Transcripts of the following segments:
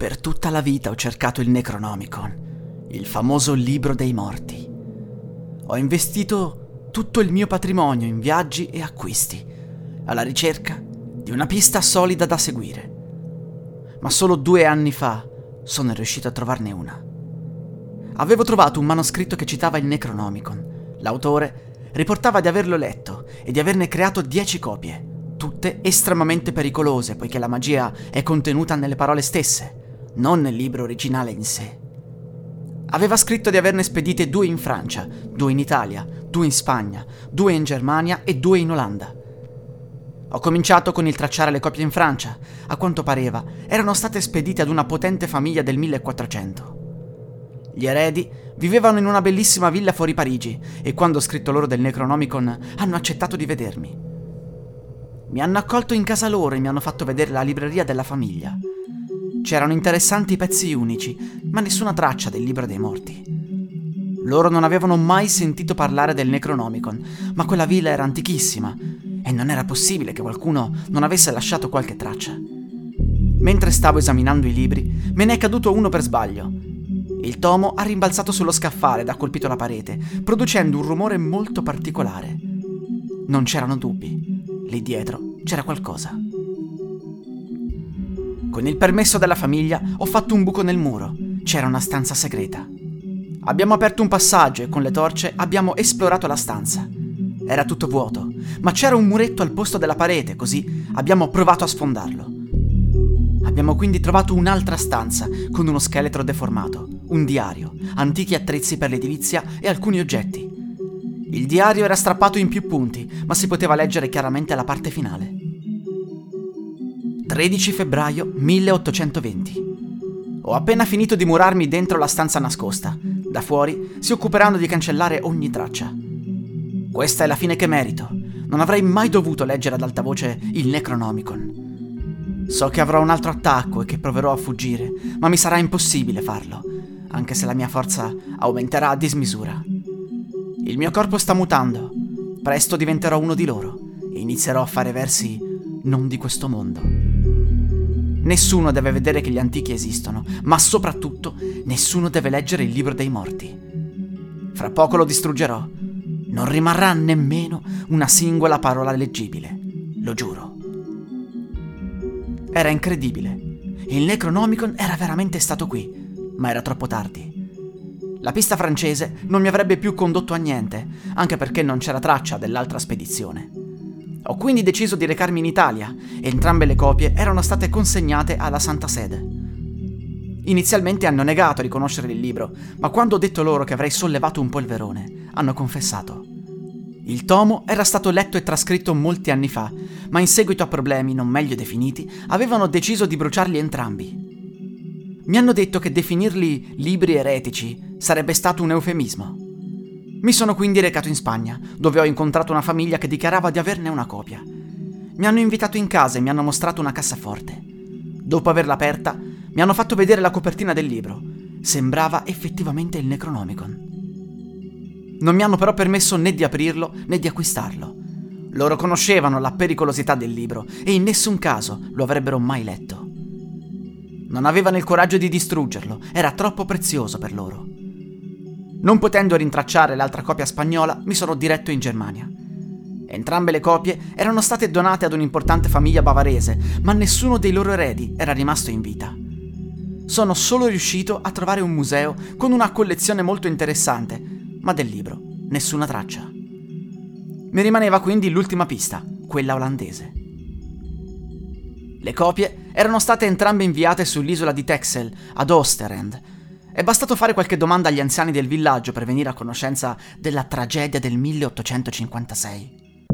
Per tutta la vita ho cercato il Necronomicon, il famoso libro dei morti. Ho investito tutto il mio patrimonio in viaggi e acquisti, alla ricerca di una pista solida da seguire. Ma solo due anni fa sono riuscito a trovarne una. Avevo trovato un manoscritto che citava il Necronomicon. L'autore riportava di averlo letto e di averne creato dieci copie, tutte estremamente pericolose poiché la magia è contenuta nelle parole stesse non nel libro originale in sé. Aveva scritto di averne spedite due in Francia, due in Italia, due in Spagna, due in Germania e due in Olanda. Ho cominciato con il tracciare le copie in Francia. A quanto pareva, erano state spedite ad una potente famiglia del 1400. Gli eredi vivevano in una bellissima villa fuori Parigi e quando ho scritto loro del Necronomicon hanno accettato di vedermi. Mi hanno accolto in casa loro e mi hanno fatto vedere la libreria della famiglia. C'erano interessanti pezzi unici, ma nessuna traccia del libro dei morti. Loro non avevano mai sentito parlare del Necronomicon, ma quella villa era antichissima e non era possibile che qualcuno non avesse lasciato qualche traccia. Mentre stavo esaminando i libri, me ne è caduto uno per sbaglio. Il tomo ha rimbalzato sullo scaffale ed ha colpito la parete, producendo un rumore molto particolare. Non c'erano dubbi. Lì dietro c'era qualcosa. Con il permesso della famiglia ho fatto un buco nel muro. C'era una stanza segreta. Abbiamo aperto un passaggio e con le torce abbiamo esplorato la stanza. Era tutto vuoto, ma c'era un muretto al posto della parete, così abbiamo provato a sfondarlo. Abbiamo quindi trovato un'altra stanza con uno scheletro deformato, un diario, antichi attrezzi per l'edilizia e alcuni oggetti. Il diario era strappato in più punti, ma si poteva leggere chiaramente la parte finale. 13 febbraio 1820. Ho appena finito di murarmi dentro la stanza nascosta. Da fuori si occuperanno di cancellare ogni traccia. Questa è la fine che merito. Non avrei mai dovuto leggere ad alta voce il Necronomicon. So che avrò un altro attacco e che proverò a fuggire, ma mi sarà impossibile farlo, anche se la mia forza aumenterà a dismisura. Il mio corpo sta mutando. Presto diventerò uno di loro e inizierò a fare versi non di questo mondo. Nessuno deve vedere che gli antichi esistono, ma soprattutto nessuno deve leggere il libro dei morti. Fra poco lo distruggerò. Non rimarrà nemmeno una singola parola leggibile, lo giuro. Era incredibile. Il Necronomicon era veramente stato qui, ma era troppo tardi. La pista francese non mi avrebbe più condotto a niente, anche perché non c'era traccia dell'altra spedizione. Ho quindi deciso di recarmi in Italia e entrambe le copie erano state consegnate alla Santa Sede. Inizialmente hanno negato a riconoscere il libro, ma quando ho detto loro che avrei sollevato un polverone, hanno confessato. Il tomo era stato letto e trascritto molti anni fa, ma in seguito a problemi non meglio definiti, avevano deciso di bruciarli entrambi. Mi hanno detto che definirli libri eretici sarebbe stato un eufemismo. Mi sono quindi recato in Spagna, dove ho incontrato una famiglia che dichiarava di averne una copia. Mi hanno invitato in casa e mi hanno mostrato una cassaforte. Dopo averla aperta, mi hanno fatto vedere la copertina del libro. Sembrava effettivamente il Necronomicon. Non mi hanno però permesso né di aprirlo né di acquistarlo. Loro conoscevano la pericolosità del libro e in nessun caso lo avrebbero mai letto. Non avevano il coraggio di distruggerlo, era troppo prezioso per loro. Non potendo rintracciare l'altra copia spagnola, mi sono diretto in Germania. Entrambe le copie erano state donate ad un'importante famiglia bavarese, ma nessuno dei loro eredi era rimasto in vita. Sono solo riuscito a trovare un museo con una collezione molto interessante, ma del libro nessuna traccia. Mi rimaneva quindi l'ultima pista, quella olandese. Le copie erano state entrambe inviate sull'isola di Texel, ad Osterend, è bastato fare qualche domanda agli anziani del villaggio per venire a conoscenza della tragedia del 1856.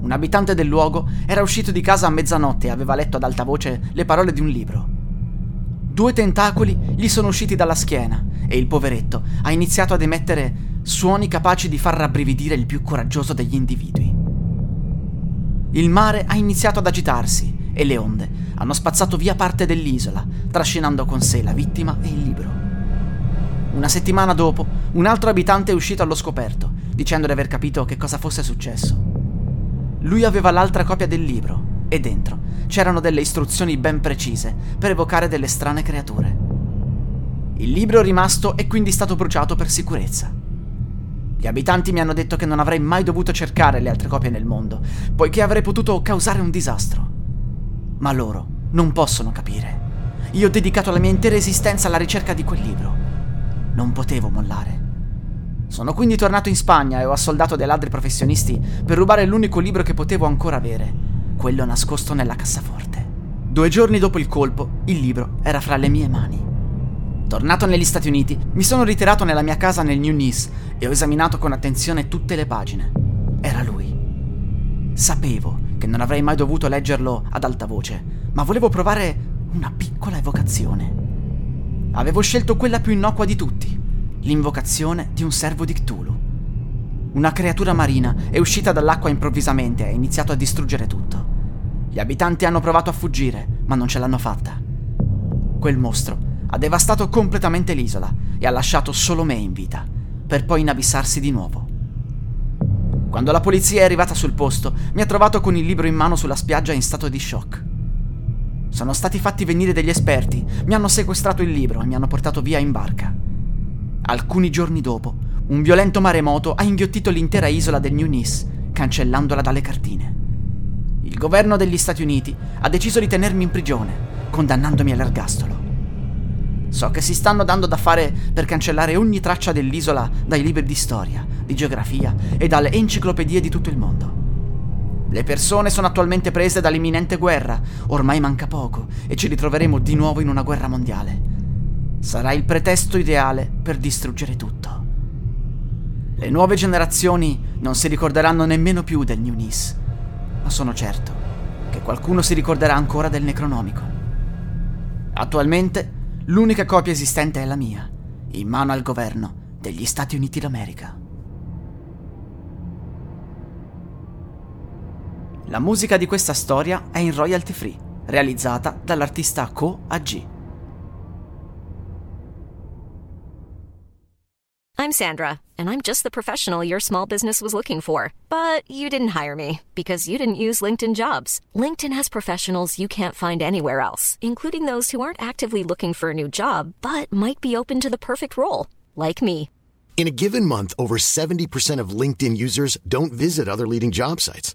Un abitante del luogo era uscito di casa a mezzanotte e aveva letto ad alta voce le parole di un libro. Due tentacoli gli sono usciti dalla schiena e il poveretto ha iniziato ad emettere suoni capaci di far rabbrividire il più coraggioso degli individui. Il mare ha iniziato ad agitarsi e le onde hanno spazzato via parte dell'isola, trascinando con sé la vittima e il libro. Una settimana dopo, un altro abitante è uscito allo scoperto, dicendo di aver capito che cosa fosse successo. Lui aveva l'altra copia del libro e dentro c'erano delle istruzioni ben precise per evocare delle strane creature. Il libro rimasto è quindi stato bruciato per sicurezza. Gli abitanti mi hanno detto che non avrei mai dovuto cercare le altre copie nel mondo, poiché avrei potuto causare un disastro. Ma loro non possono capire. Io ho dedicato la mia intera esistenza alla ricerca di quel libro. Non potevo mollare. Sono quindi tornato in Spagna e ho assoldato dei ladri professionisti per rubare l'unico libro che potevo ancora avere, quello nascosto nella cassaforte. Due giorni dopo il colpo, il libro era fra le mie mani. Tornato negli Stati Uniti, mi sono ritirato nella mia casa nel New Nice e ho esaminato con attenzione tutte le pagine. Era lui. Sapevo che non avrei mai dovuto leggerlo ad alta voce, ma volevo provare una piccola evocazione. Avevo scelto quella più innocua di tutti, l'invocazione di un servo di Cthulhu. Una creatura marina è uscita dall'acqua improvvisamente e ha iniziato a distruggere tutto. Gli abitanti hanno provato a fuggire, ma non ce l'hanno fatta. Quel mostro ha devastato completamente l'isola e ha lasciato solo me in vita, per poi inabissarsi di nuovo. Quando la polizia è arrivata sul posto, mi ha trovato con il libro in mano sulla spiaggia in stato di shock. Sono stati fatti venire degli esperti, mi hanno sequestrato il libro e mi hanno portato via in barca. Alcuni giorni dopo, un violento maremoto ha inghiottito l'intera isola del New Nice, cancellandola dalle cartine. Il governo degli Stati Uniti ha deciso di tenermi in prigione, condannandomi all'ergastolo. So che si stanno dando da fare per cancellare ogni traccia dell'isola dai libri di storia, di geografia e dalle enciclopedie di tutto il mondo. Le persone sono attualmente prese dall'imminente guerra, ormai manca poco e ci ritroveremo di nuovo in una guerra mondiale sarà il pretesto ideale per distruggere tutto. Le nuove generazioni non si ricorderanno nemmeno più del New Nice, ma sono certo che qualcuno si ricorderà ancora del Necronomicon. Attualmente l'unica copia esistente è la mia, in mano al governo degli Stati Uniti d'America. La musica di questa storia è in royalty free, realizzata dall'artista Co AG. I'm Sandra, and I'm just the professional your small business was looking for. But you didn't hire me because you didn't use LinkedIn jobs. LinkedIn has professionals you can't find anywhere else, including those who aren't actively looking for a new job but might be open to the perfect role, like me. In a given month, over 70% of LinkedIn users don't visit other leading job sites.